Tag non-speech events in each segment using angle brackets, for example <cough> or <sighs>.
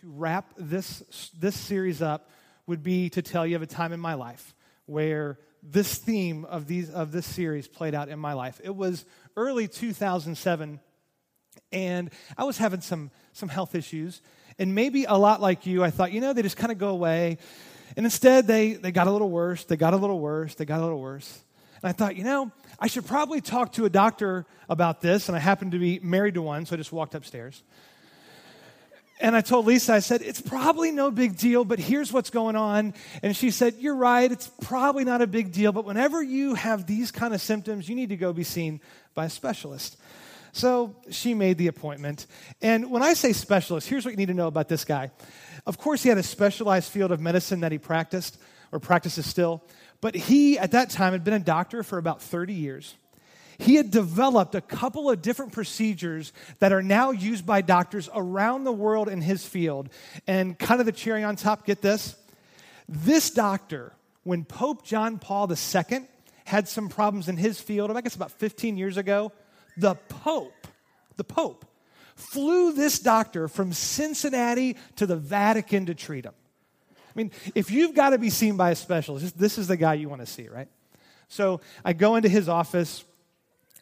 to wrap this, this series up would be to tell you of a time in my life where this theme of, these, of this series played out in my life. It was early 2007, and I was having some, some health issues. And maybe a lot like you, I thought, you know, they just kind of go away. And instead, they, they got a little worse, they got a little worse, they got a little worse. And I thought, you know, I should probably talk to a doctor about this. And I happened to be married to one, so I just walked upstairs. And I told Lisa, I said, it's probably no big deal, but here's what's going on. And she said, You're right, it's probably not a big deal, but whenever you have these kind of symptoms, you need to go be seen by a specialist. So she made the appointment. And when I say specialist, here's what you need to know about this guy. Of course, he had a specialized field of medicine that he practiced, or practices still, but he, at that time, had been a doctor for about 30 years he had developed a couple of different procedures that are now used by doctors around the world in his field. And kind of the cherry on top, get this. This doctor, when Pope John Paul II had some problems in his field, I guess about 15 years ago, the Pope, the Pope, flew this doctor from Cincinnati to the Vatican to treat him. I mean, if you've got to be seen by a specialist, this is the guy you want to see, right? So I go into his office.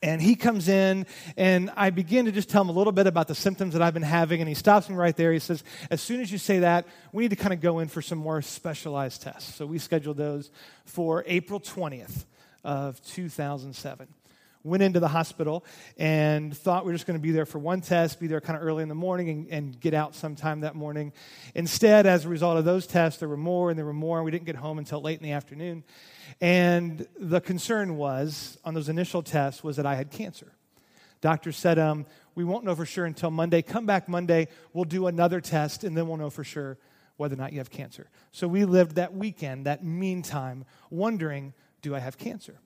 And he comes in, and I begin to just tell him a little bit about the symptoms that I've been having. And he stops me right there. He says, As soon as you say that, we need to kind of go in for some more specialized tests. So we scheduled those for April 20th of 2007 went into the hospital and thought we were just going to be there for one test, be there kind of early in the morning and, and, get out sometime that morning. Instead, as a result of those tests, there were more and there were more, and we didn't get home until late in the afternoon. And the concern was, on those initial tests, was that I had cancer. Doctor said, um, we won't know for sure until Monday. Come back Monday, we'll do another test, and then we'll know for sure whether or not you have cancer. So we lived that weekend, that meantime, wondering, do I have cancer?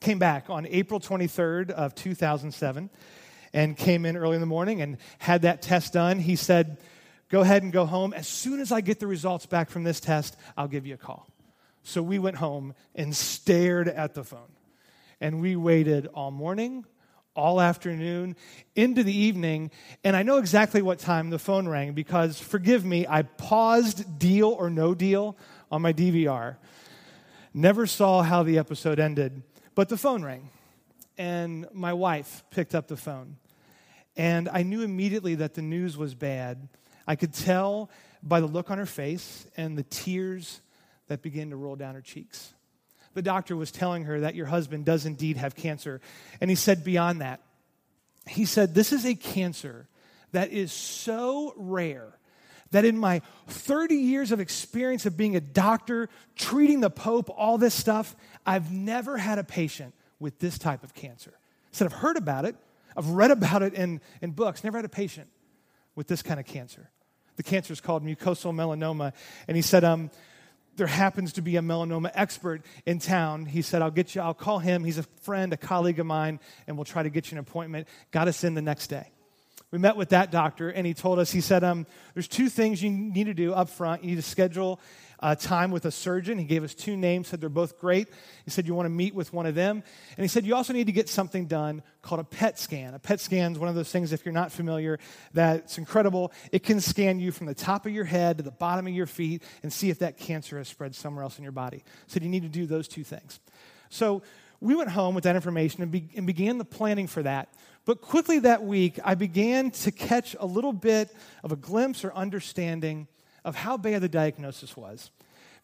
Came back on April 23rd of 2007 and came in early in the morning and had that test done. He said, go ahead and go home. As soon as I get the results back from this test, I'll give you a call. So we went home and stared at the phone. And we waited all morning, all afternoon, into the evening. And I know exactly what time the phone rang because, forgive me, I paused deal or no deal on my DVR. Never saw how the episode ended, but the phone rang. And my wife picked up the phone. And I knew immediately that the news was bad. I could tell by the look on her face and the tears that began to roll down her cheeks. The doctor was telling her that your husband does indeed have cancer. And he said, beyond that, he said, This is a cancer that is so rare that in my 30 years of experience of being a doctor, treating the Pope, all this stuff, I've never had a patient with this type of cancer. He said, I've heard about it, I've read about it in, in books, never had a patient with this kind of cancer. The cancer is called mucosal melanoma. And he said, um, there happens to be a melanoma expert in town. He said, I'll get you, I'll call him. He's a friend, a colleague of mine, and we'll try to get you an appointment. Got us in the next day. We met with that doctor, and he told us, he said, um, There's two things you need to do up front. You need to schedule uh, time with a surgeon. He gave us two names, said they're both great. He said, You want to meet with one of them. And he said, You also need to get something done called a PET scan. A PET scan is one of those things, if you're not familiar, that's incredible. It can scan you from the top of your head to the bottom of your feet and see if that cancer has spread somewhere else in your body. Said, You need to do those two things. So we went home with that information and, be- and began the planning for that. But quickly that week, I began to catch a little bit of a glimpse or understanding of how bad the diagnosis was.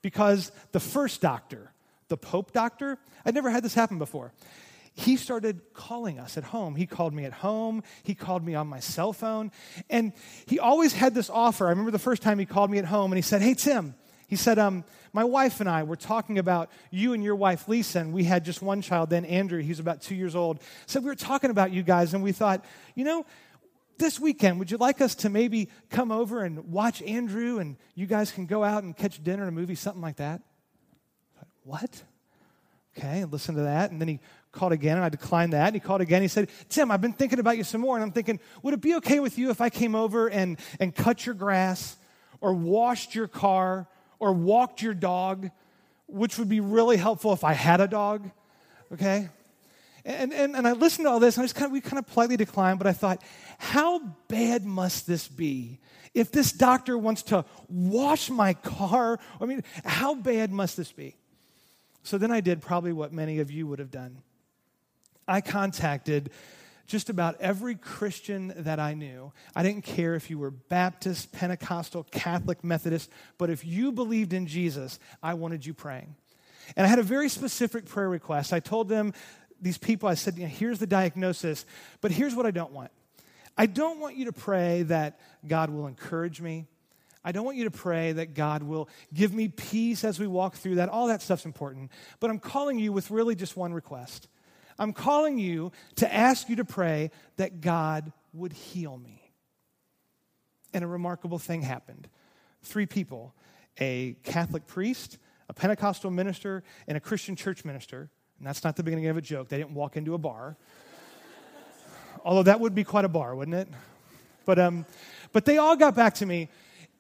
Because the first doctor, the Pope doctor, I'd never had this happen before. He started calling us at home. He called me at home. He called me on my cell phone. And he always had this offer. I remember the first time he called me at home and he said, Hey, Tim, he said, um, My wife and I were talking about you and your wife, Lisa, and we had just one child then, Andrew. He's about two years old. So we were talking about you guys, and we thought, you know, this weekend, would you like us to maybe come over and watch Andrew and you guys can go out and catch dinner and a movie, something like that? What? Okay, listen to that. And then he called again and I declined that. And he called again. He said, Tim, I've been thinking about you some more. And I'm thinking, would it be okay with you if I came over and, and cut your grass or washed your car or walked your dog, which would be really helpful if I had a dog? Okay? And, and, and I listened to all this, and I just kind of, we kind of politely declined, but I thought, how bad must this be? If this doctor wants to wash my car, I mean, how bad must this be? So then I did probably what many of you would have done. I contacted just about every Christian that I knew. I didn't care if you were Baptist, Pentecostal, Catholic, Methodist, but if you believed in Jesus, I wanted you praying. And I had a very specific prayer request. I told them, these people, I said, here's the diagnosis, but here's what I don't want. I don't want you to pray that God will encourage me. I don't want you to pray that God will give me peace as we walk through that. All that stuff's important. But I'm calling you with really just one request. I'm calling you to ask you to pray that God would heal me. And a remarkable thing happened. Three people a Catholic priest, a Pentecostal minister, and a Christian church minister. And that's not the beginning of a joke. They didn't walk into a bar. <laughs> Although that would be quite a bar, wouldn't it? But, um, but they all got back to me,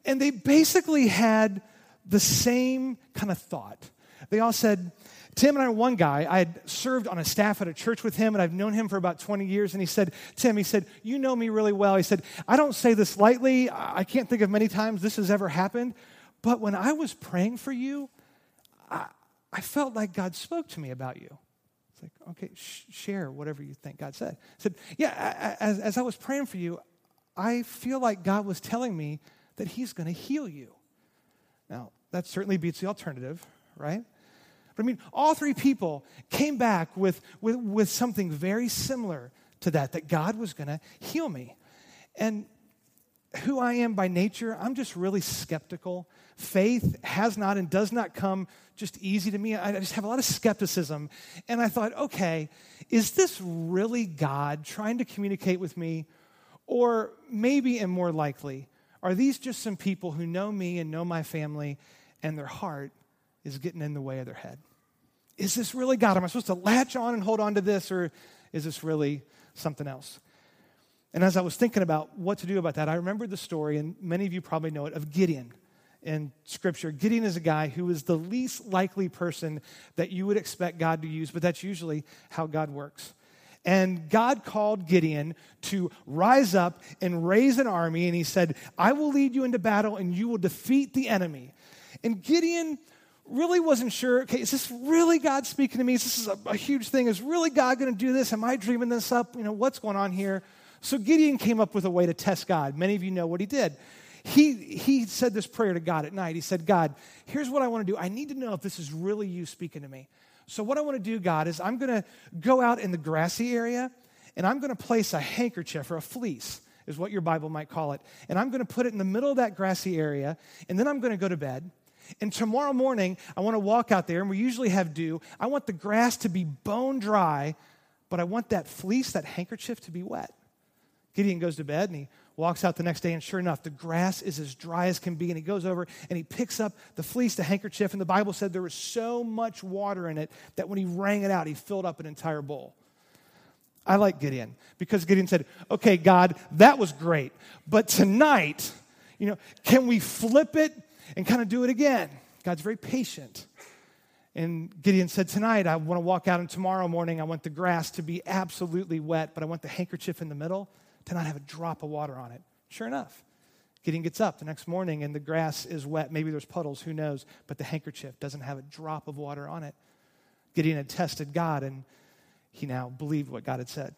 and they basically had the same kind of thought. They all said, Tim and I, one guy, I had served on a staff at a church with him, and I've known him for about 20 years. And he said, Tim, he said, You know me really well. He said, I don't say this lightly. I can't think of many times this has ever happened. But when I was praying for you, I, I felt like God spoke to me about you. It's like, okay, sh- share whatever you think God said. Said, Yeah, as, as I was praying for you, I feel like God was telling me that He's going to heal you. Now, that certainly beats the alternative, right? But I mean, all three people came back with, with, with something very similar to that, that God was going to heal me. And who I am by nature, I'm just really skeptical. Faith has not and does not come just easy to me. I just have a lot of skepticism. And I thought, okay, is this really God trying to communicate with me? Or maybe, and more likely, are these just some people who know me and know my family and their heart is getting in the way of their head. Is this really God? Am I supposed to latch on and hold on to this, or is this really something else? And as I was thinking about what to do about that, I remembered the story, and many of you probably know it, of Gideon in Scripture. Gideon is a guy who is the least likely person that you would expect God to use, but that's usually how God works. And God called Gideon to rise up and raise an army, and he said, I will lead you into battle, and you will defeat the enemy. And Gideon really wasn't sure okay, is this really God speaking to me? Is this a, a huge thing? Is really God going to do this? Am I dreaming this up? You know, what's going on here? So Gideon came up with a way to test God. Many of you know what he did. He, he said this prayer to God at night. He said, God, here's what I want to do. I need to know if this is really you speaking to me. So, what I want to do, God, is I'm going to go out in the grassy area and I'm going to place a handkerchief or a fleece, is what your Bible might call it. And I'm going to put it in the middle of that grassy area. And then I'm going to go to bed. And tomorrow morning, I want to walk out there, and we usually have dew. I want the grass to be bone dry, but I want that fleece, that handkerchief to be wet. Gideon goes to bed and he walks out the next day, and sure enough, the grass is as dry as can be. And he goes over and he picks up the fleece, the handkerchief, and the Bible said there was so much water in it that when he wrung it out, he filled up an entire bowl. I like Gideon because Gideon said, Okay, God, that was great. But tonight, you know, can we flip it and kind of do it again. God's very patient. And Gideon said, Tonight, I want to walk out, and tomorrow morning, I want the grass to be absolutely wet, but I want the handkerchief in the middle to not have a drop of water on it. Sure enough, Gideon gets up the next morning, and the grass is wet. Maybe there's puddles, who knows? But the handkerchief doesn't have a drop of water on it. Gideon had tested God, and he now believed what God had said.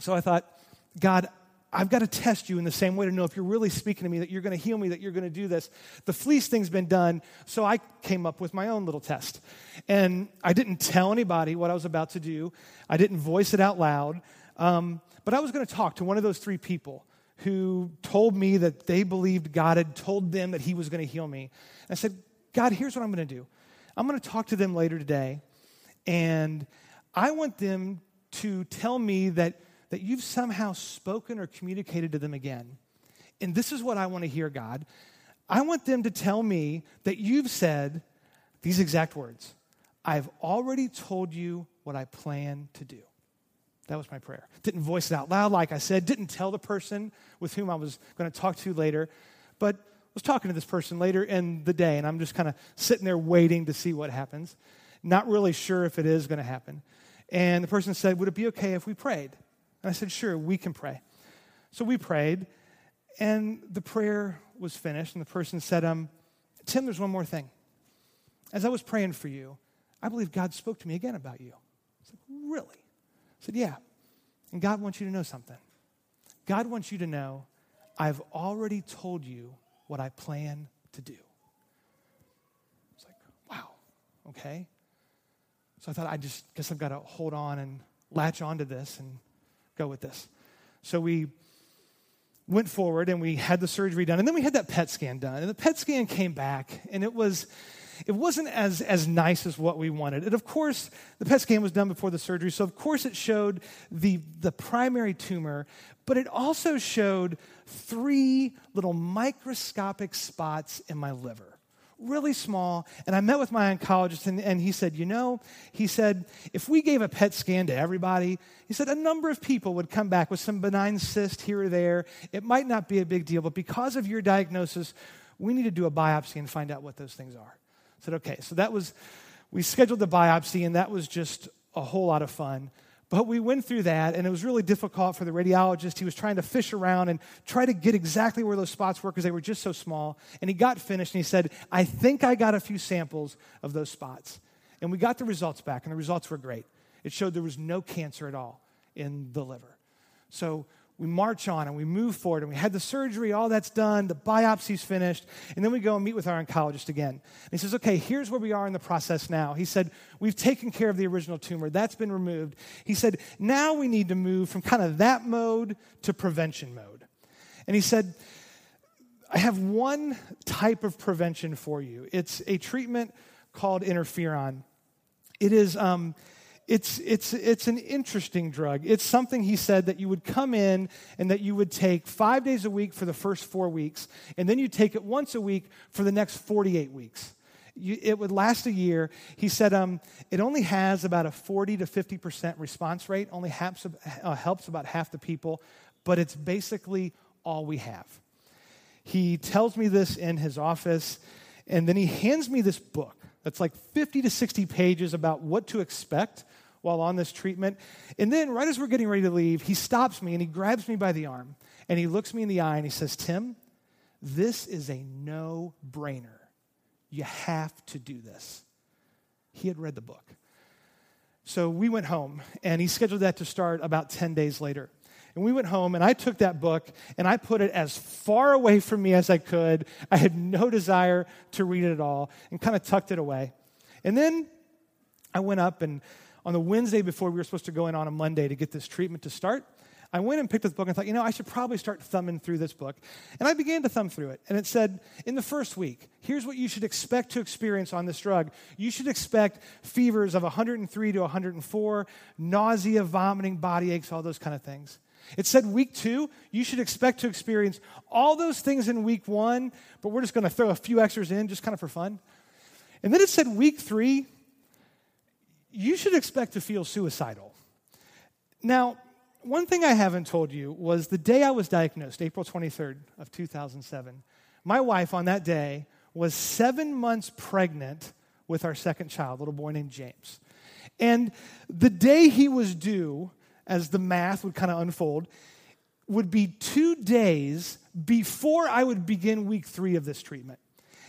So I thought, God, I've got to test you in the same way to know if you're really speaking to me, that you're going to heal me, that you're going to do this. The fleece thing's been done, so I came up with my own little test. And I didn't tell anybody what I was about to do, I didn't voice it out loud, um, but I was going to talk to one of those three people who told me that they believed God had told them that He was going to heal me. And I said, God, here's what I'm going to do I'm going to talk to them later today, and I want them to tell me that that you've somehow spoken or communicated to them again. And this is what I want to hear, God. I want them to tell me that you've said these exact words I've already told you what I plan to do. That was my prayer. Didn't voice it out loud, like I said, didn't tell the person with whom I was going to talk to later, but was talking to this person later in the day, and I'm just kind of sitting there waiting to see what happens. Not really sure if it is going to happen. And the person said, Would it be okay if we prayed? And I said, Sure, we can pray. So we prayed, and the prayer was finished, and the person said, um, Tim, there's one more thing. As I was praying for you, I believe God spoke to me again about you. I said, Really? I said, Yeah. And God wants you to know something. God wants you to know I've already told you what I plan to do. It's like, wow, okay. So I thought I just guess I've got to hold on and latch onto this and go with this. So we went forward and we had the surgery done and then we had that PET scan done. And the PET scan came back and it was it wasn't as, as nice as what we wanted. And of course, the PET scan was done before the surgery, so of course it showed the, the primary tumor, but it also showed three little microscopic spots in my liver really small. And I met with my oncologist, and, and, he said, You know, he said, if we gave a PET scan to everybody, he said, a number of people would come back with some benign cyst here or there. It might not be a big deal, but because of your diagnosis, we need to do a biopsy and find out what those things are. I said, okay. So that was, we scheduled the biopsy, and that was just a whole lot of fun. But we went through that, and it was really difficult for the radiologist. He was trying to fish around and try to get exactly where those spots were because they were just so small. And he got finished, and he said, I think I got a few samples of those spots. And we got the results back, and the results were great. It showed there was no cancer at all in the liver. So we march on and we move forward and we had the surgery, all that's done, the biopsy's finished, and then we go and meet with our oncologist again. And he says, Okay, here's where we are in the process now. He said, We've taken care of the original tumor, that's been removed. He said, Now we need to move from kind of that mode to prevention mode. And he said, I have one type of prevention for you. It's a treatment called interferon. It is. Um, it's, it's, it's an interesting drug. It's something he said that you would come in and that you would take five days a week for the first four weeks, and then you take it once a week for the next 48 weeks. You, it would last a year. He said um, it only has about a 40 to 50% response rate, only helps, uh, helps about half the people, but it's basically all we have. He tells me this in his office, and then he hands me this book that's like 50 to 60 pages about what to expect while on this treatment. And then, right as we're getting ready to leave, he stops me and he grabs me by the arm and he looks me in the eye and he says, Tim, this is a no brainer. You have to do this. He had read the book. So we went home and he scheduled that to start about 10 days later. And we went home, and I took that book and I put it as far away from me as I could. I had no desire to read it at all and kind of tucked it away. And then I went up and on the Wednesday before we were supposed to go in on a Monday to get this treatment to start, I went and picked up the book and thought, you know, I should probably start thumbing through this book. And I began to thumb through it. And it said, in the first week, here's what you should expect to experience on this drug. You should expect fevers of 103 to 104, nausea, vomiting, body aches, all those kind of things. It said week two, you should expect to experience all those things in week one, but we're just going to throw a few extras in just kind of for fun. And then it said week three, you should expect to feel suicidal. Now, one thing I haven't told you was the day I was diagnosed, April 23rd of 2007, my wife on that day was seven months pregnant with our second child, a little boy named James. And the day he was due, as the math would kind of unfold, would be two days before I would begin week three of this treatment.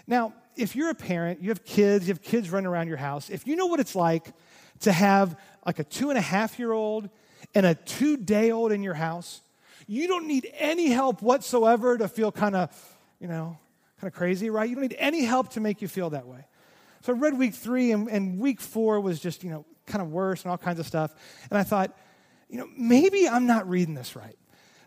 Now, if you're a parent, you have kids, you have kids running around your house, if you know what it's like to have like a two and a half year old and a two day old in your house, you don't need any help whatsoever to feel kind of, you know, kind of crazy, right? You don't need any help to make you feel that way. So I read week three, and, and week four was just, you know, kind of worse and all kinds of stuff. And I thought, you know, maybe I'm not reading this right.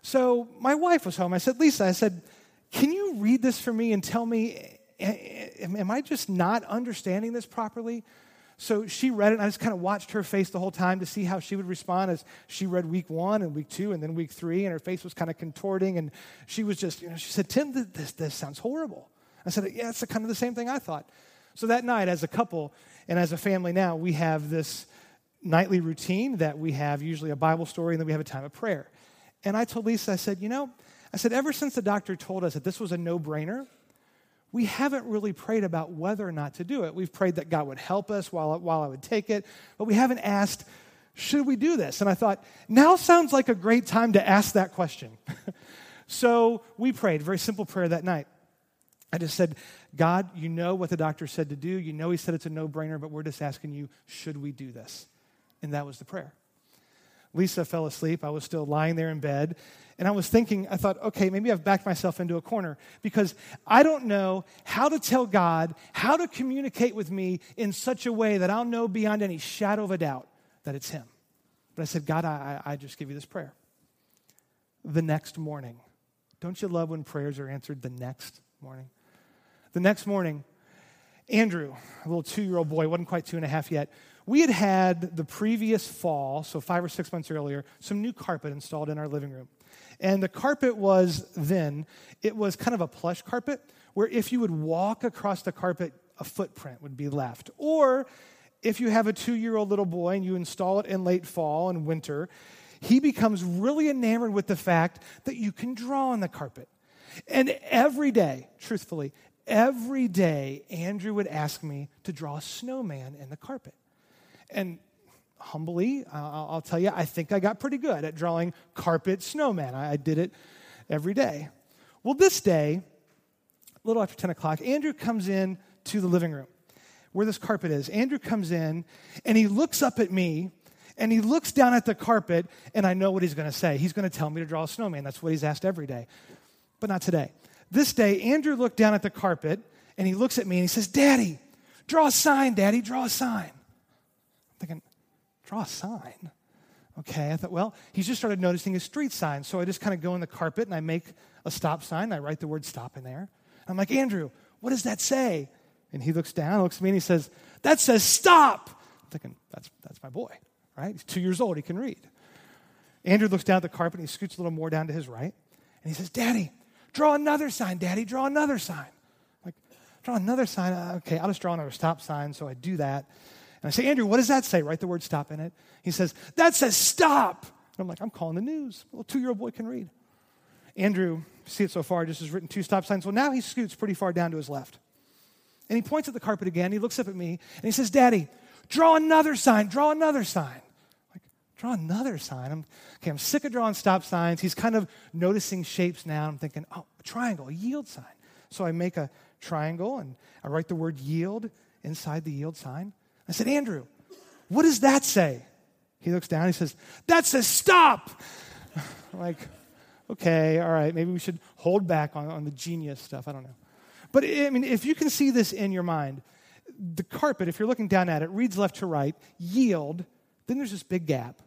So my wife was home. I said, Lisa, I said, can you read this for me and tell me, am I just not understanding this properly? So she read it, and I just kind of watched her face the whole time to see how she would respond as she read week one and week two and then week three, and her face was kind of contorting, and she was just, you know, she said, Tim, this, this sounds horrible. I said, yeah, it's kind of the same thing I thought. So that night, as a couple and as a family now, we have this nightly routine that we have usually a Bible story, and then we have a time of prayer. And I told Lisa, I said, you know, I said, ever since the doctor told us that this was a no brainer, we haven't really prayed about whether or not to do it. We've prayed that God would help us while, while I would take it, but we haven't asked, should we do this? And I thought, now sounds like a great time to ask that question. <laughs> so we prayed, very simple prayer that night. I just said, God, you know what the doctor said to do. You know he said it's a no brainer, but we're just asking you, should we do this? And that was the prayer. Lisa fell asleep. I was still lying there in bed. And I was thinking, I thought, okay, maybe I've backed myself into a corner because I don't know how to tell God how to communicate with me in such a way that I'll know beyond any shadow of a doubt that it's Him. But I said, God, I, I just give you this prayer. The next morning. Don't you love when prayers are answered the next morning? The next morning, Andrew, a little two year old boy, wasn't quite two and a half yet, we had had the previous fall, so five or six months earlier, some new carpet installed in our living room. And the carpet was then, it was kind of a plush carpet where if you would walk across the carpet, a footprint would be left. Or if you have a two year old little boy and you install it in late fall and winter, he becomes really enamored with the fact that you can draw on the carpet. And every day, truthfully, every day, Andrew would ask me to draw a snowman in the carpet. And humbly, I'll, tell you, I think I got pretty good at drawing carpet snowman. I, I did it every day. Well, this day, a little after 10 o'clock, Andrew comes in to the living room where this carpet is. Andrew comes in and he looks up at me and he looks down at the carpet, and I know what he's going to say. He's going to tell me to draw a snowman. That's what he's asked every day, but not today. This day, Andrew looked down at the carpet and he looks at me and he says, Daddy, draw a sign, Daddy, draw a sign. Thinking, draw a sign? Okay, I thought, well, he's just started noticing his street sign. So I just kind of go in the carpet and I make a stop sign. I write the word stop in there. I'm like, Andrew, what does that say? And he looks down, looks at me, and he says, That says stop. I'm thinking, That's, that's my boy, right? He's two years old, he can read. Andrew looks down at the carpet and he scoots a little more down to his right. And he says, Daddy, draw another sign, Daddy, draw another sign. I'm like, draw another sign. Uh, okay, I'll just draw another stop sign. So I do that. And I say, Andrew, what does that say? Write the word stop in it. He says, That says stop. And I'm like, I'm calling the news. A little two year old boy can read. Andrew, see it so far, just has written two stop signs. Well, now he scoots pretty far down to his left. And he points at the carpet again. He looks up at me and he says, Daddy, draw another sign, draw another sign. like, draw another sign. I'm, okay, I'm sick of drawing stop signs. He's kind of noticing shapes now. I'm thinking, oh, a triangle, a yield sign. So I make a triangle and I write the word yield inside the yield sign. I said, Andrew, what does that say? He looks down. He says, That says stop. I'm like, okay, all right, maybe we should hold back on, on the genius stuff. I don't know. But I mean, if you can see this in your mind, the carpet, if you're looking down at it, reads left to right, yield, then there's this big gap.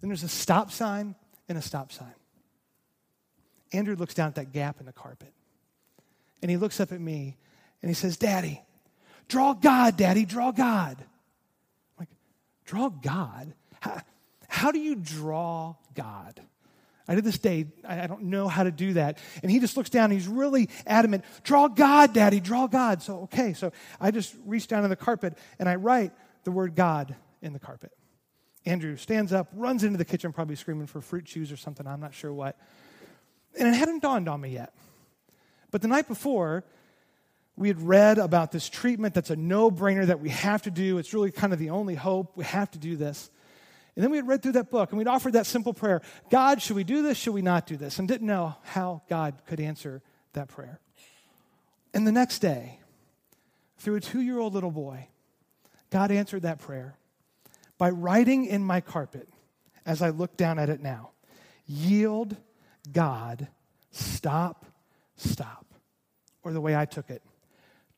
Then there's a stop sign and a stop sign. Andrew looks down at that gap in the carpet. And he looks up at me and he says, Daddy, draw God, Daddy, draw God. Draw God? How, how do you draw God? I to this day, I don't know how to do that. And he just looks down, he's really adamant, draw God, Daddy, draw God. So, okay, so I just reach down to the carpet and I write the word God in the carpet. Andrew stands up, runs into the kitchen, probably screaming for fruit chews or something, I'm not sure what. And it hadn't dawned on me yet. But the night before, we had read about this treatment that's a no brainer that we have to do. It's really kind of the only hope. We have to do this. And then we had read through that book and we'd offered that simple prayer God, should we do this? Should we not do this? And didn't know how God could answer that prayer. And the next day, through a two year old little boy, God answered that prayer by writing in my carpet as I look down at it now Yield, God, stop, stop. Or the way I took it,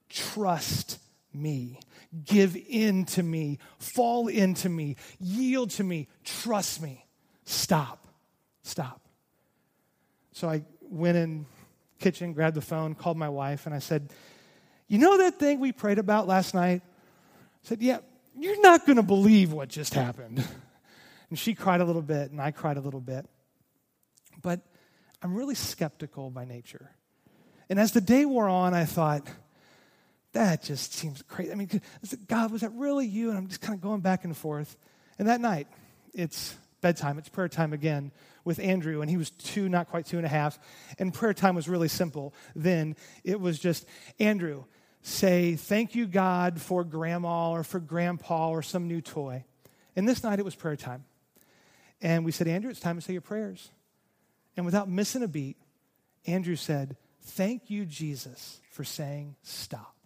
trust me. Give in to me. Fall into me. Yield to me. Trust me. Stop. Stop. So I went in kitchen, grabbed the phone, called my wife, and I said, You know that thing we prayed about last night? I said, Yeah, you're not going to believe what just happened. And she cried a little bit, and I cried a little bit. But I'm really skeptical by nature. And as the day wore on, I thought, that just seems crazy. I mean, God, was that really you? And I'm just kind of going back and forth. And that night, it's bedtime, it's prayer time again with Andrew, and he was two, not quite two and a half. And prayer time was really simple. Then it was just, Andrew, say, Thank you, God, for grandma or for grandpa or some new toy. And this night it was prayer time. And we said, Andrew, it's time to say your prayers. And without missing a beat, Andrew said, Thank you, Jesus, for saying stop.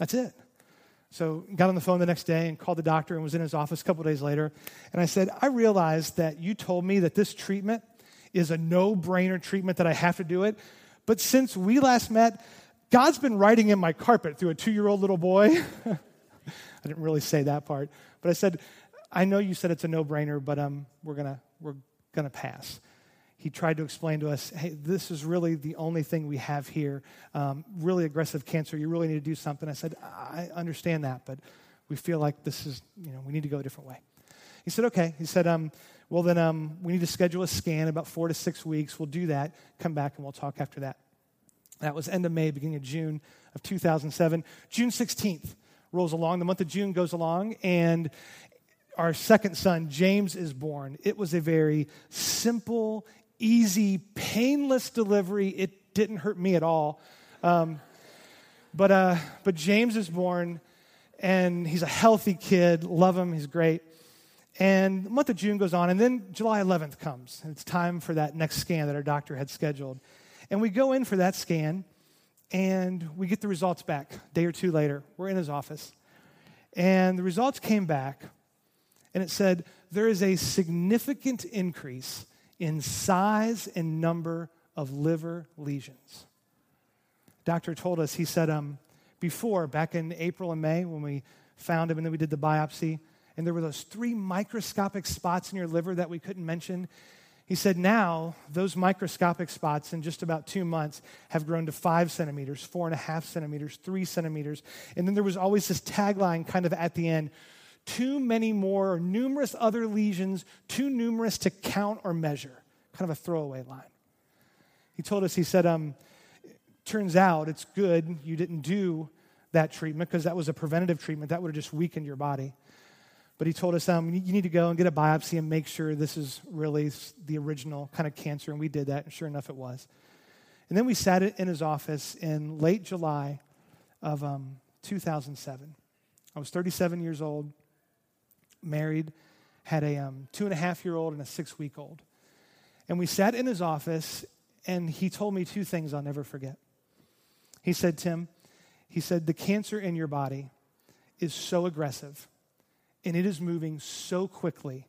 That's it. So got on the phone the next day and called the doctor and was in his office a couple days later. And I said, I realized that you told me that this treatment is a no-brainer treatment that I have to do it. But since we last met, God's been writing in my carpet through a two-year-old little boy. <laughs> I didn't really say that part, but I said, I know you said it's a no-brainer, but um, we're gonna we're gonna pass he tried to explain to us hey, this is really the only thing we have here. Um, really aggressive cancer. You really need to do something. I said, I understand that, but we feel like this is, you know, we need to go a different way. He said, okay. He said, um, well, then um, we need to schedule a scan about four to six weeks. We'll do that. Come back and we'll talk after that. That was end of May, beginning of June of 2007. June 16th rolls along. The month of June goes along, and our second son, James, is born. It was a very simple, easy, painless delivery. It didn't hurt me at all. Um, but, uh, but James is born, and he's a healthy kid. Love him, he's great. And the month of June goes on, and then July 11th comes, and it's time for that next scan that our doctor had scheduled. And we go in for that scan, and we get the results back a day or two later. We're in his office. And the results came back, and it said there is a significant increase in size and number of liver lesions. Doctor told us, he said, um, before, back in April and May, when we found him and then we did the biopsy, and there were those three microscopic spots in your liver that we couldn't mention. He said, now those microscopic spots in just about two months have grown to five centimeters, four and a half centimeters, three centimeters. And then there was always this tagline kind of at the end too many more or numerous other lesions, too numerous to count or measure. Kind of a throwaway line. He told us, he said, um, turns out it's good you didn't do that treatment because that was a preventative treatment. That would have just weakened your body. But he told us, um, you need to go and get a biopsy and make sure this is really the original kind of cancer. And we did that, and sure enough, it was. And then we sat in his office in late July of um, 2007. I was 37 years old married, had a um, two and a half year old and a six week old. And we sat in his office, and he told me two things I'll never forget. He said, Tim, he said, the cancer in your body is so aggressive and it is moving so quickly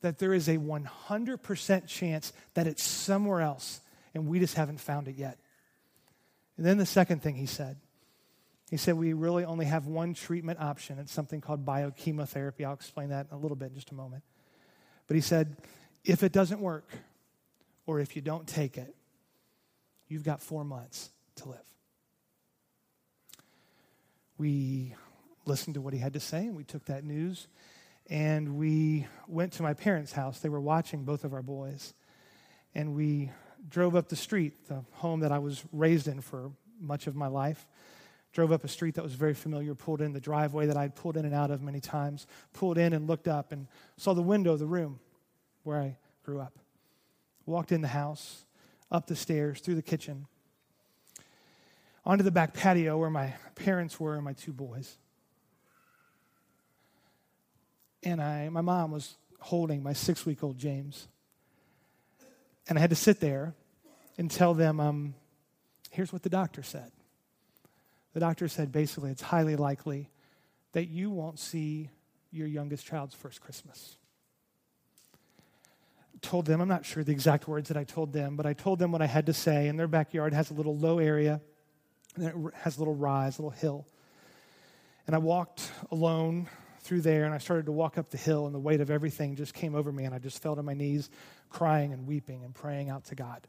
that there is a 100% chance that it's somewhere else and we just haven't found it yet. And then the second thing he said, he said, We really only have one treatment option. It's something called biochemotherapy. I'll explain that in a little bit in just a moment. But he said, If it doesn't work, or if you don't take it, you've got four months to live. We listened to what he had to say, and we took that news, and we went to my parents' house. They were watching both of our boys. And we drove up the street, the home that I was raised in for much of my life drove up a street that was very familiar, pulled in the driveway that I'd pulled in and out of many times, pulled in and looked up and saw the window of the room where I grew up. Walked in the house, up the stairs, through the kitchen, onto the back patio where my parents were and my two boys. And I, my mom was holding my six week old James. And I had to sit there and tell them, um, here's what the doctor said. The doctor said basically it's highly likely that you won't see your youngest child's first Christmas. told them, I'm not sure the exact words that I told them, but I told them what I had to say. And their backyard has a little low area, and it has a little rise, a little hill. And I walked alone through there, and I started to walk up the hill, and the weight of everything just came over me, and I just fell to my knees, crying and weeping and praying out to God.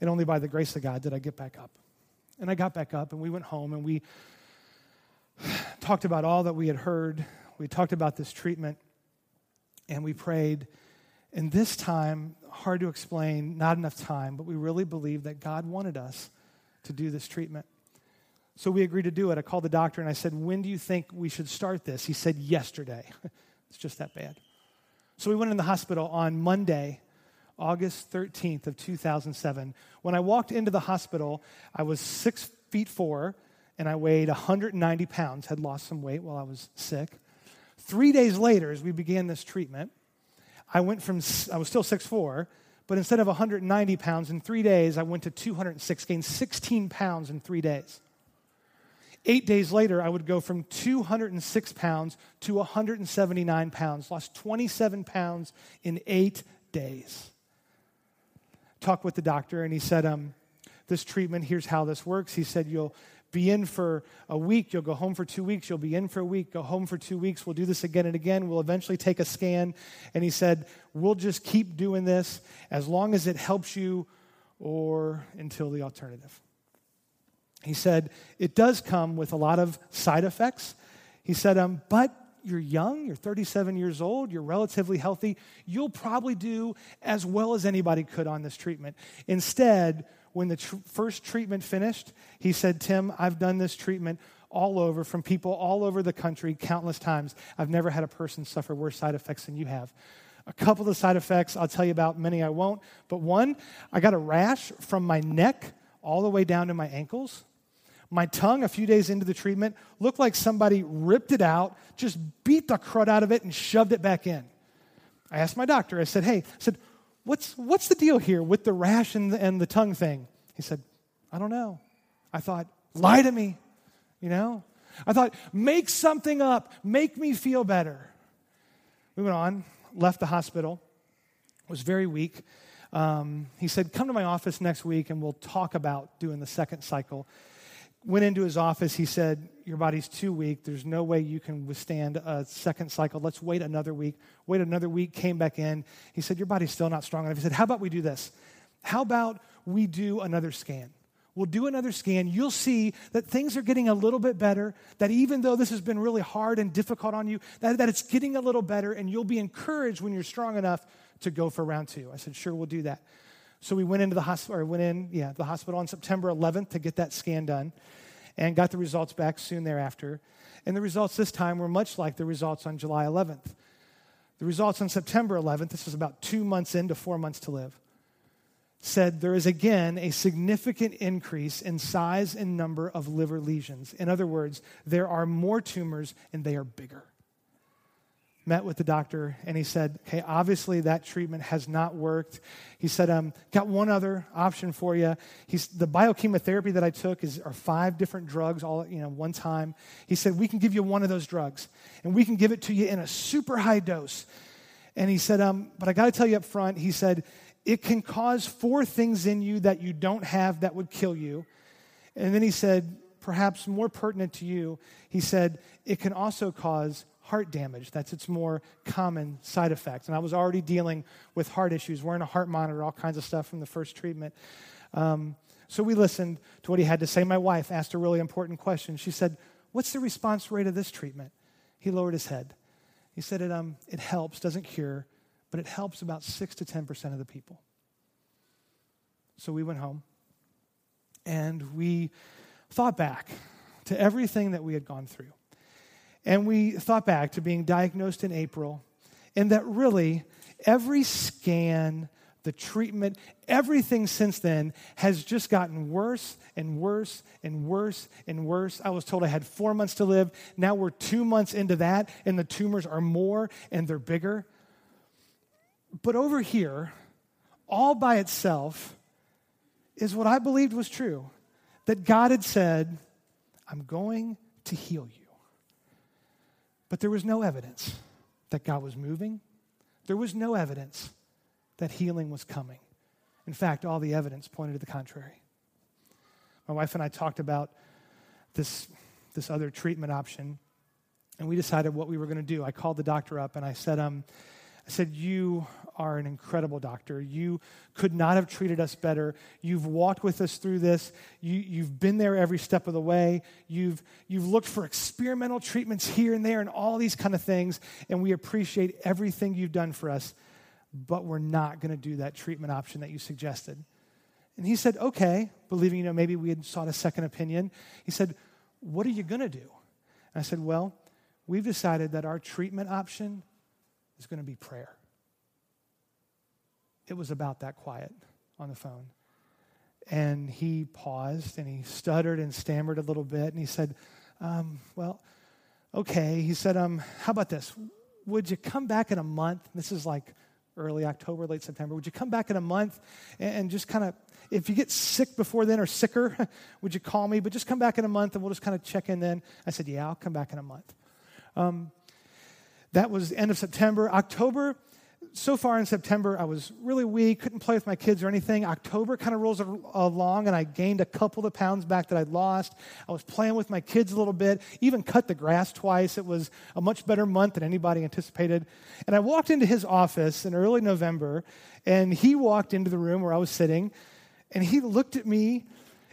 And only by the grace of God did I get back up. And I got back up and we went home and we <sighs> talked about all that we had heard. We talked about this treatment and we prayed. And this time, hard to explain, not enough time, but we really believed that God wanted us to do this treatment. So we agreed to do it. I called the doctor and I said, When do you think we should start this? He said, Yesterday. <laughs> it's just that bad. So we went in the hospital on Monday August 13th of 2007. When I walked into the hospital, I was six feet four and I weighed 190 pounds, had lost some weight while I was sick. Three days later, as we began this treatment, I went from, I was still 6'4, but instead of 190 pounds in three days, I went to 206, gained 16 pounds in three days. Eight days later, I would go from 206 pounds to 179 pounds, lost 27 pounds in eight days. Talked with the doctor, and he said, um, This treatment, here's how this works. He said, You'll be in for a week, you'll go home for two weeks, you'll be in for a week, go home for two weeks. We'll do this again and again. We'll eventually take a scan. And he said, We'll just keep doing this as long as it helps you or until the alternative. He said, It does come with a lot of side effects. He said, um, But you're young, you're 37 years old, you're relatively healthy, you'll probably do as well as anybody could on this treatment. Instead, when the tr- first treatment finished, he said, Tim, I've done this treatment all over from people all over the country countless times. I've never had a person suffer worse side effects than you have. A couple of the side effects I'll tell you about, many I won't. But one, I got a rash from my neck all the way down to my ankles. My tongue, a few days into the treatment, looked like somebody ripped it out, just beat the crud out of it, and shoved it back in. I asked my doctor, I said, Hey, I said, what's, what's the deal here with the rash and the, and the tongue thing? He said, I don't know. I thought, lie to me, you know? I thought, make something up, make me feel better. We went on, left the hospital, was very weak. Um, he said, Come to my office next week and we'll talk about doing the second cycle went into his office. He said, Your body's too weak. There's no way you can withstand a second cycle. Let's wait another week. Wait another week, came back in. He said, Your body's still not strong enough. He said, How about we do this? How about we do another scan? We'll do another scan. You'll see that things are getting a little bit better, that even though this has been really hard and difficult on you, that, that it's getting a little better, and you'll be encouraged when you're strong enough to go for round two. I said, Sure, we'll do that. So we went into the hospital, or went in, yeah, the hospital on September 11th to get that scan done, and got the results back soon thereafter. And the results this time were much like the results on July 11th. The results on September 11th, this was about two months into four months to live, said there is again a significant increase in size and number of liver lesions. In other words, there are more tumors and they are bigger met with the doctor and he said, Okay, obviously that treatment has not worked. He said, um, Got one other option for you. He's, the biochemotherapy that I took is, are five different drugs all you know, one time. He said, We can give you one of those drugs and we can give it to you in a super high dose. And he said, um, But I got to tell you up front, he said, It can cause four things in you that you don't have that would kill you. And then he said, Perhaps more pertinent to you, he said, It can also cause heart damage. That's its more common side effect. And I was already dealing with heart issues, wearing a heart monitor, all kinds of stuff from the first treatment. Um, so we listened to what he had to say. My wife asked a really important question. She said, What's the response rate of this treatment? He lowered his head. He said, It, um, it helps, doesn't cure, but it helps about 6 to 10% of the people. So we went home and we thought back to everything that we had gone through. And we thought back to being diagnosed in April, and that really every scan, the treatment, everything since then has just gotten worse and worse and worse and worse. I was told I had four months to live. Now we're two months into that, and the tumors are more and they're bigger. But over here, all by itself, is what I believed was true that God had said, I'm going to heal you. But there was no evidence that God was moving. There was no evidence that healing was coming. In fact, all the evidence pointed to the contrary. My wife and I talked about this, this other treatment option, and we decided what we were going to do. I called the doctor up and I said, um, I said, You are an incredible doctor. You could not have treated us better. You've walked with us through this. You, have been there every step of the way. You've, you've looked for experimental treatments here and there and all these kind of things. And we appreciate everything you've done for us. But we're not going to do that treatment option that you suggested. And he said, Okay, believing, you know, maybe we had sought a second opinion. He said, What are you going to do? And I said, Well, we've decided that our treatment option is going to be prayer. It was about that quiet on the phone. And he paused and he stuttered and stammered a little bit and he said, um, Well, okay. He said, um, how about this? Would you come back in a month? This is like early October, late September. Would you come back in a month and, just kind of, if you get sick before then or sicker, <laughs> would you call me? But just come back in a month and we'll just kind of check in then. I said, yeah, I'll come back in a month. Um, that was the end of September. October, so far in September, I was really weak, couldn't play with my kids or anything. October kind of rolls along, and I gained a couple of pounds back that I'd lost. I was playing with my kids a little bit, even cut the grass twice. It was a much better month than anybody anticipated. And I walked into his office in early November, and he walked into the room where I was sitting, and he looked at me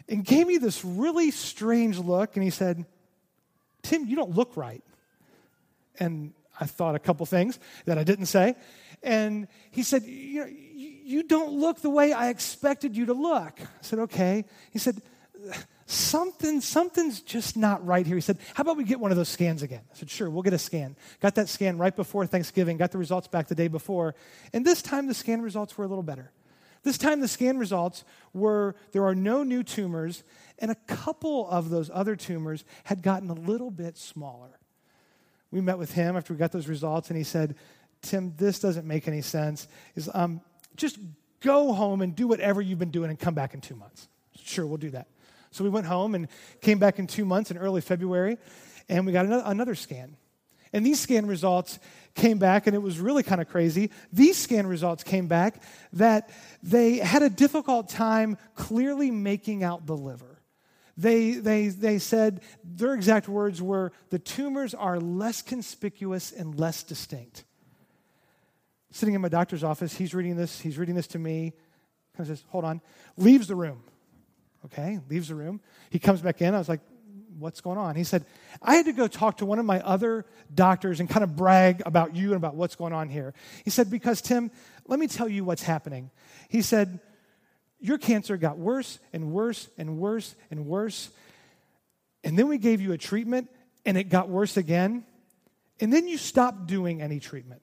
and gave me this really strange look, and he said, Tim, you don't look right. And I thought a couple things that I didn't say. And he said, you, know, you don't look the way I expected you to look. I said, Okay. He said, Something, something's just not right here. He said, How about we get one of those scans again? I said, Sure, we'll get a scan. Got that scan right before Thanksgiving, got the results back the day before. And this time the scan results were a little better. This time the scan results were there are no new tumors, and a couple of those other tumors had gotten a little bit smaller. We met with him after we got those results, and he said, Tim, this doesn't make any sense. Is um, just go home and do whatever you've been doing and come back in two months. Sure, we'll do that. So we went home and came back in two months in early February, and we got another, another scan. And these scan results came back, and it was really kind of crazy. These scan results came back that they had a difficult time clearly making out the liver. They, they, they said their exact words were the tumors are less conspicuous and less distinct sitting in my doctor's office. He's reading this. He's reading this to me. Kind of says, hold on. Leaves the room. Okay, leaves the room. He comes back in. I was like, what's going on? He said, I had to go talk to one of my other doctors and kind of brag about you and about what's going on here. He said, because Tim, let me tell you what's happening. He said, your cancer got worse and worse and worse and worse. And then we gave you a treatment and it got worse again. And then you stopped doing any treatment.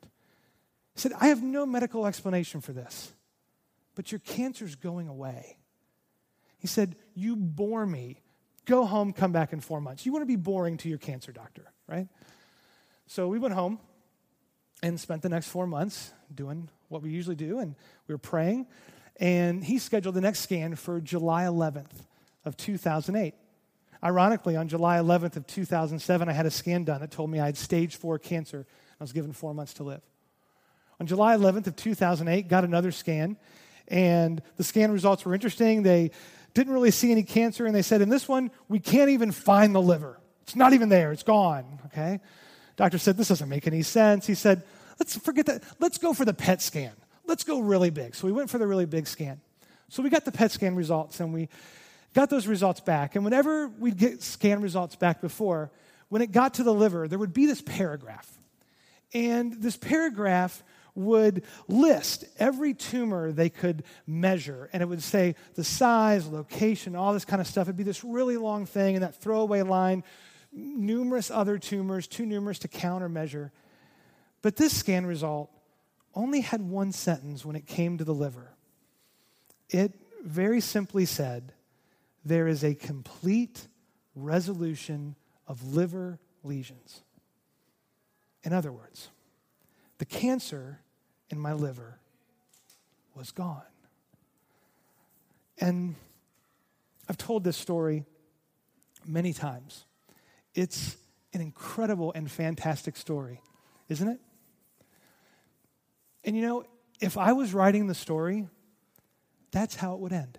He said, I have no medical explanation for this, but your cancer's going away. He said, You bore me. Go home, come back in four months. You want to be boring to your cancer doctor, right? So we went home and spent the next four months doing what we usually do, and we were praying. And he scheduled the next scan for July 11th of 2008. Ironically, on July 11th of 2007, I had a scan done that told me I had stage four cancer. I was given four months to live. On July 11th of 2008, got another scan, and the scan results were interesting. They didn't really see any cancer, and they said, in this one, we can't even find the liver. It's not even there, it's gone, okay? Doctor said, this doesn't make any sense. He said, let's forget that. Let's go for the PET scan. Let's go really big. So we went for the really big scan. So we got the PET scan results, and we got those results back. And whenever we'd get scan results back before, when it got to the liver, there would be this paragraph. And this paragraph would list every tumor they could measure. And it would say the size, location, all this kind of stuff. It'd be this really long thing, and that throwaway line, numerous other tumors, too numerous to count or measure. But this scan result only had one sentence when it came to the liver. It very simply said, There is a complete resolution of liver lesions. In other words, the cancer in my liver was gone. And I've told this story many times. It's an incredible and fantastic story, isn't it? And you know, if I was writing the story, that's how it would end.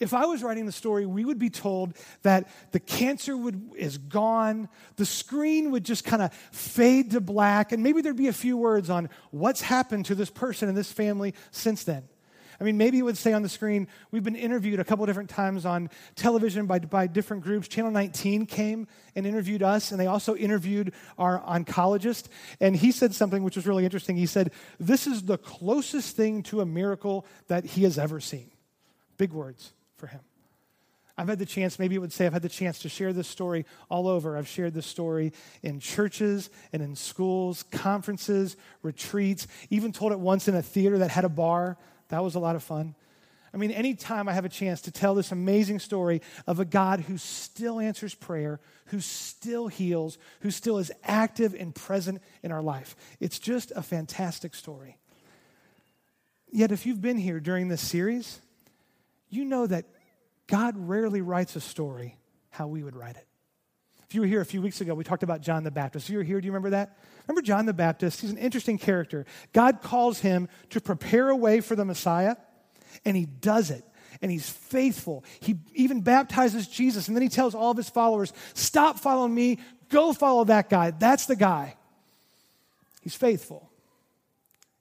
If I was writing the story, we would be told that the cancer would, is gone, the screen would just kind of fade to black, and maybe there'd be a few words on what's happened to this person and this family since then. I mean, maybe it would say on the screen, we've been interviewed a couple different times on television by, by different groups. Channel 19 came and interviewed us, and they also interviewed our oncologist. And he said something which was really interesting. He said, This is the closest thing to a miracle that he has ever seen. Big words for him. I've had the chance, maybe it would say, I've had the chance to share this story all over. I've shared this story in churches and in schools, conferences, retreats, even told it once in a theater that had a bar. That was a lot of fun. I mean, anytime I have a chance to tell this amazing story of a God who still answers prayer, who still heals, who still is active and present in our life, it's just a fantastic story. Yet, if you've been here during this series, you know that God rarely writes a story how we would write it. You were here a few weeks ago, we talked about John the Baptist. You were here, do you remember that? Remember John the Baptist? He's an interesting character. God calls him to prepare a way for the Messiah, and he does it. And he's faithful. He even baptizes Jesus, and then he tells all of his followers, Stop following me, go follow that guy. That's the guy. He's faithful.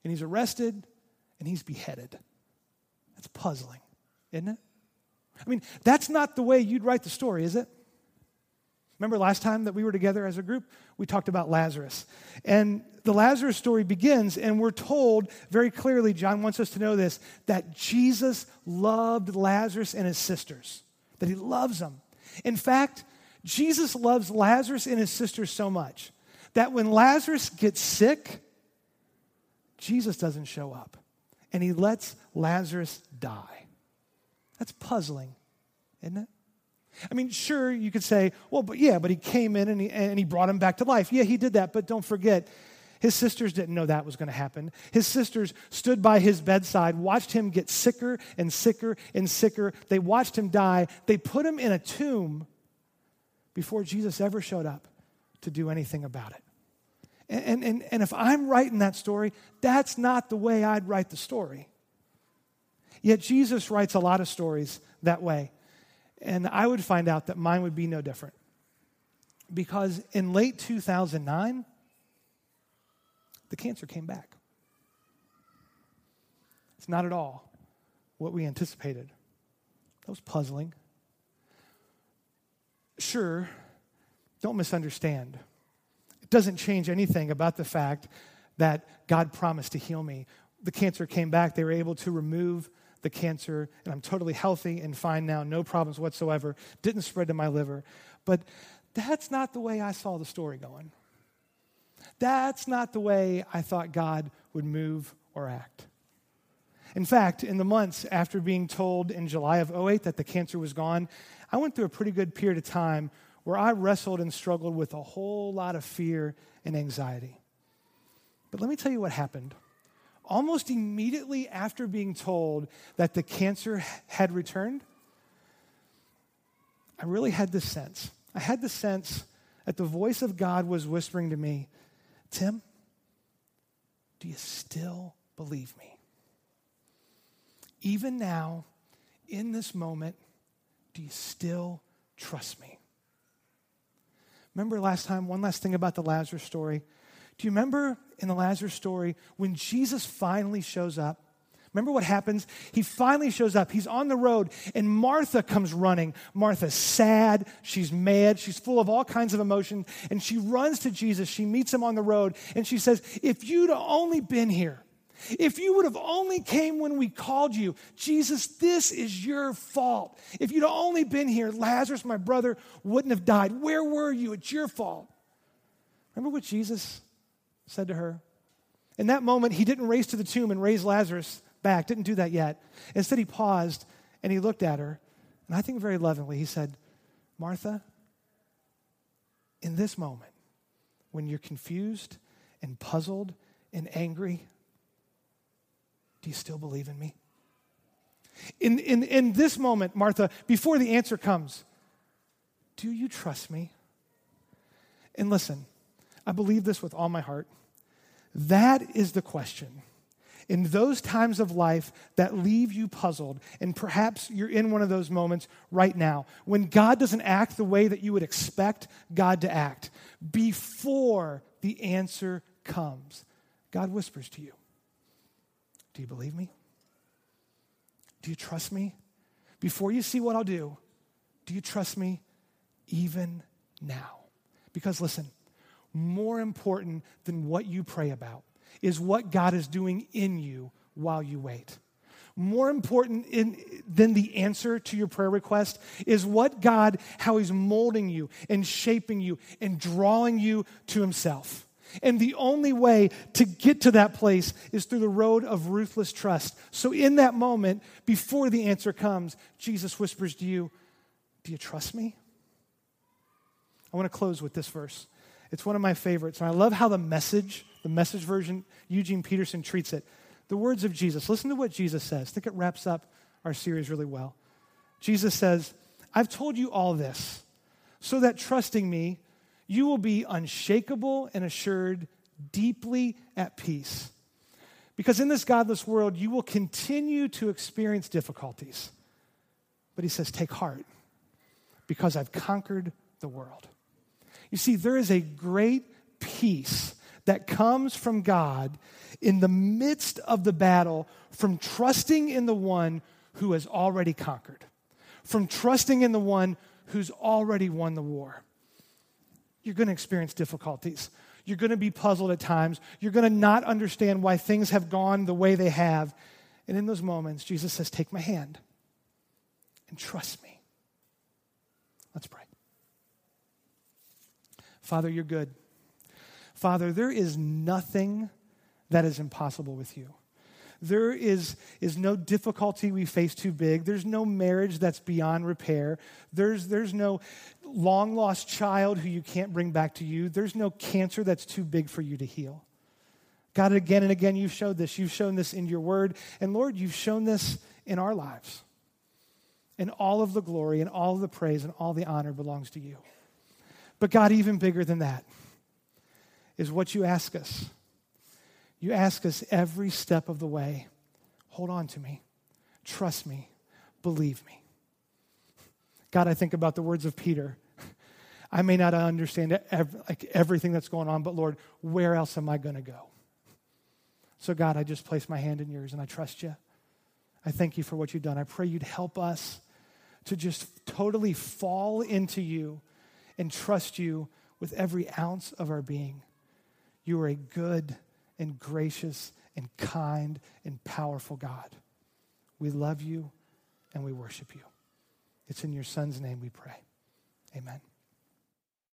And he's arrested, and he's beheaded. That's puzzling, isn't it? I mean, that's not the way you'd write the story, is it? Remember last time that we were together as a group? We talked about Lazarus. And the Lazarus story begins, and we're told very clearly, John wants us to know this, that Jesus loved Lazarus and his sisters, that he loves them. In fact, Jesus loves Lazarus and his sisters so much that when Lazarus gets sick, Jesus doesn't show up, and he lets Lazarus die. That's puzzling, isn't it? I mean, sure, you could say, well, but yeah, but he came in and he, and he brought him back to life. Yeah, he did that, but don't forget, his sisters didn't know that was going to happen. His sisters stood by his bedside, watched him get sicker and sicker and sicker. They watched him die. They put him in a tomb before Jesus ever showed up to do anything about it. And, and, and if I'm writing that story, that's not the way I'd write the story. Yet Jesus writes a lot of stories that way. And I would find out that mine would be no different. Because in late 2009, the cancer came back. It's not at all what we anticipated. That was puzzling. Sure, don't misunderstand. It doesn't change anything about the fact that God promised to heal me. The cancer came back, they were able to remove the cancer, and I'm totally healthy and fine now, no problems whatsoever, didn't spread to my liver. But that's not the way I saw the story going. That's not the way I thought God would move or act. In fact, in the months after being told in July of 08 that the cancer was gone, I went through a pretty good period of time where I wrestled and struggled with a whole lot of fear and anxiety. But let me tell you what happened almost immediately after being told that the cancer had returned, I really had this sense. I had the sense that the voice of God was whispering to me, Tim, do you still believe me? Even now, in this moment, do you still trust me? Remember last time, one last thing about the Lazarus story. Do you remember in the Lazarus story when Jesus finally shows up? Remember what happens? He finally shows up. He's on the road, and Martha comes running. Martha's sad. She's mad. She's full of all kinds of emotion. And she runs to Jesus. She meets him on the road, and she says, If you'd only been here, if you would have only came when we called you, Jesus, this is your fault. If you'd only been here, Lazarus, my brother, wouldn't have died. Where were you? It's your fault. Remember what Jesus said to her. In that moment, he didn't race to the tomb and raise Lazarus back, didn't do that yet. Instead, he paused and he looked at her. And I think very lovingly, he said, Martha, in this moment, when you're confused and puzzled and angry, do you still believe in me? In, in, in this moment, Martha, before the answer comes, do you trust me? And listen, I believe this with all my heart. That is the question. In those times of life that leave you puzzled, and perhaps you're in one of those moments right now, when God doesn't act the way that you would expect God to act, before the answer comes, God whispers to you Do you believe me? Do you trust me? Before you see what I'll do, do you trust me even now? Because listen, more important than what you pray about is what God is doing in you while you wait. More important in, than the answer to your prayer request is what God, how He's molding you and shaping you and drawing you to Himself. And the only way to get to that place is through the road of ruthless trust. So, in that moment, before the answer comes, Jesus whispers to you, Do you trust me? I want to close with this verse. It's one of my favorites. And I love how the message, the message version, Eugene Peterson treats it. The words of Jesus. Listen to what Jesus says. I think it wraps up our series really well. Jesus says, I've told you all this so that trusting me, you will be unshakable and assured, deeply at peace. Because in this godless world, you will continue to experience difficulties. But he says, Take heart, because I've conquered the world. You see, there is a great peace that comes from God in the midst of the battle from trusting in the one who has already conquered, from trusting in the one who's already won the war. You're going to experience difficulties. You're going to be puzzled at times. You're going to not understand why things have gone the way they have. And in those moments, Jesus says, Take my hand and trust me. Let's pray. Father, you're good. Father, there is nothing that is impossible with you. There is, is no difficulty we face too big. There's no marriage that's beyond repair. There's, there's no long lost child who you can't bring back to you. There's no cancer that's too big for you to heal. God, again and again, you've showed this. You've shown this in your word. And Lord, you've shown this in our lives. And all of the glory and all of the praise and all the honor belongs to you. But God, even bigger than that is what you ask us you ask us every step of the way hold on to me, trust me, believe me. God, I think about the words of Peter. I may not understand every, like everything that's going on, but Lord, where else am I going to go? So, God, I just place my hand in yours and I trust you. I thank you for what you've done. I pray you'd help us to just totally fall into you and trust you with every ounce of our being. You are a good, and gracious and kind and powerful God. We love you and we worship you. It's in your Son's name we pray. Amen.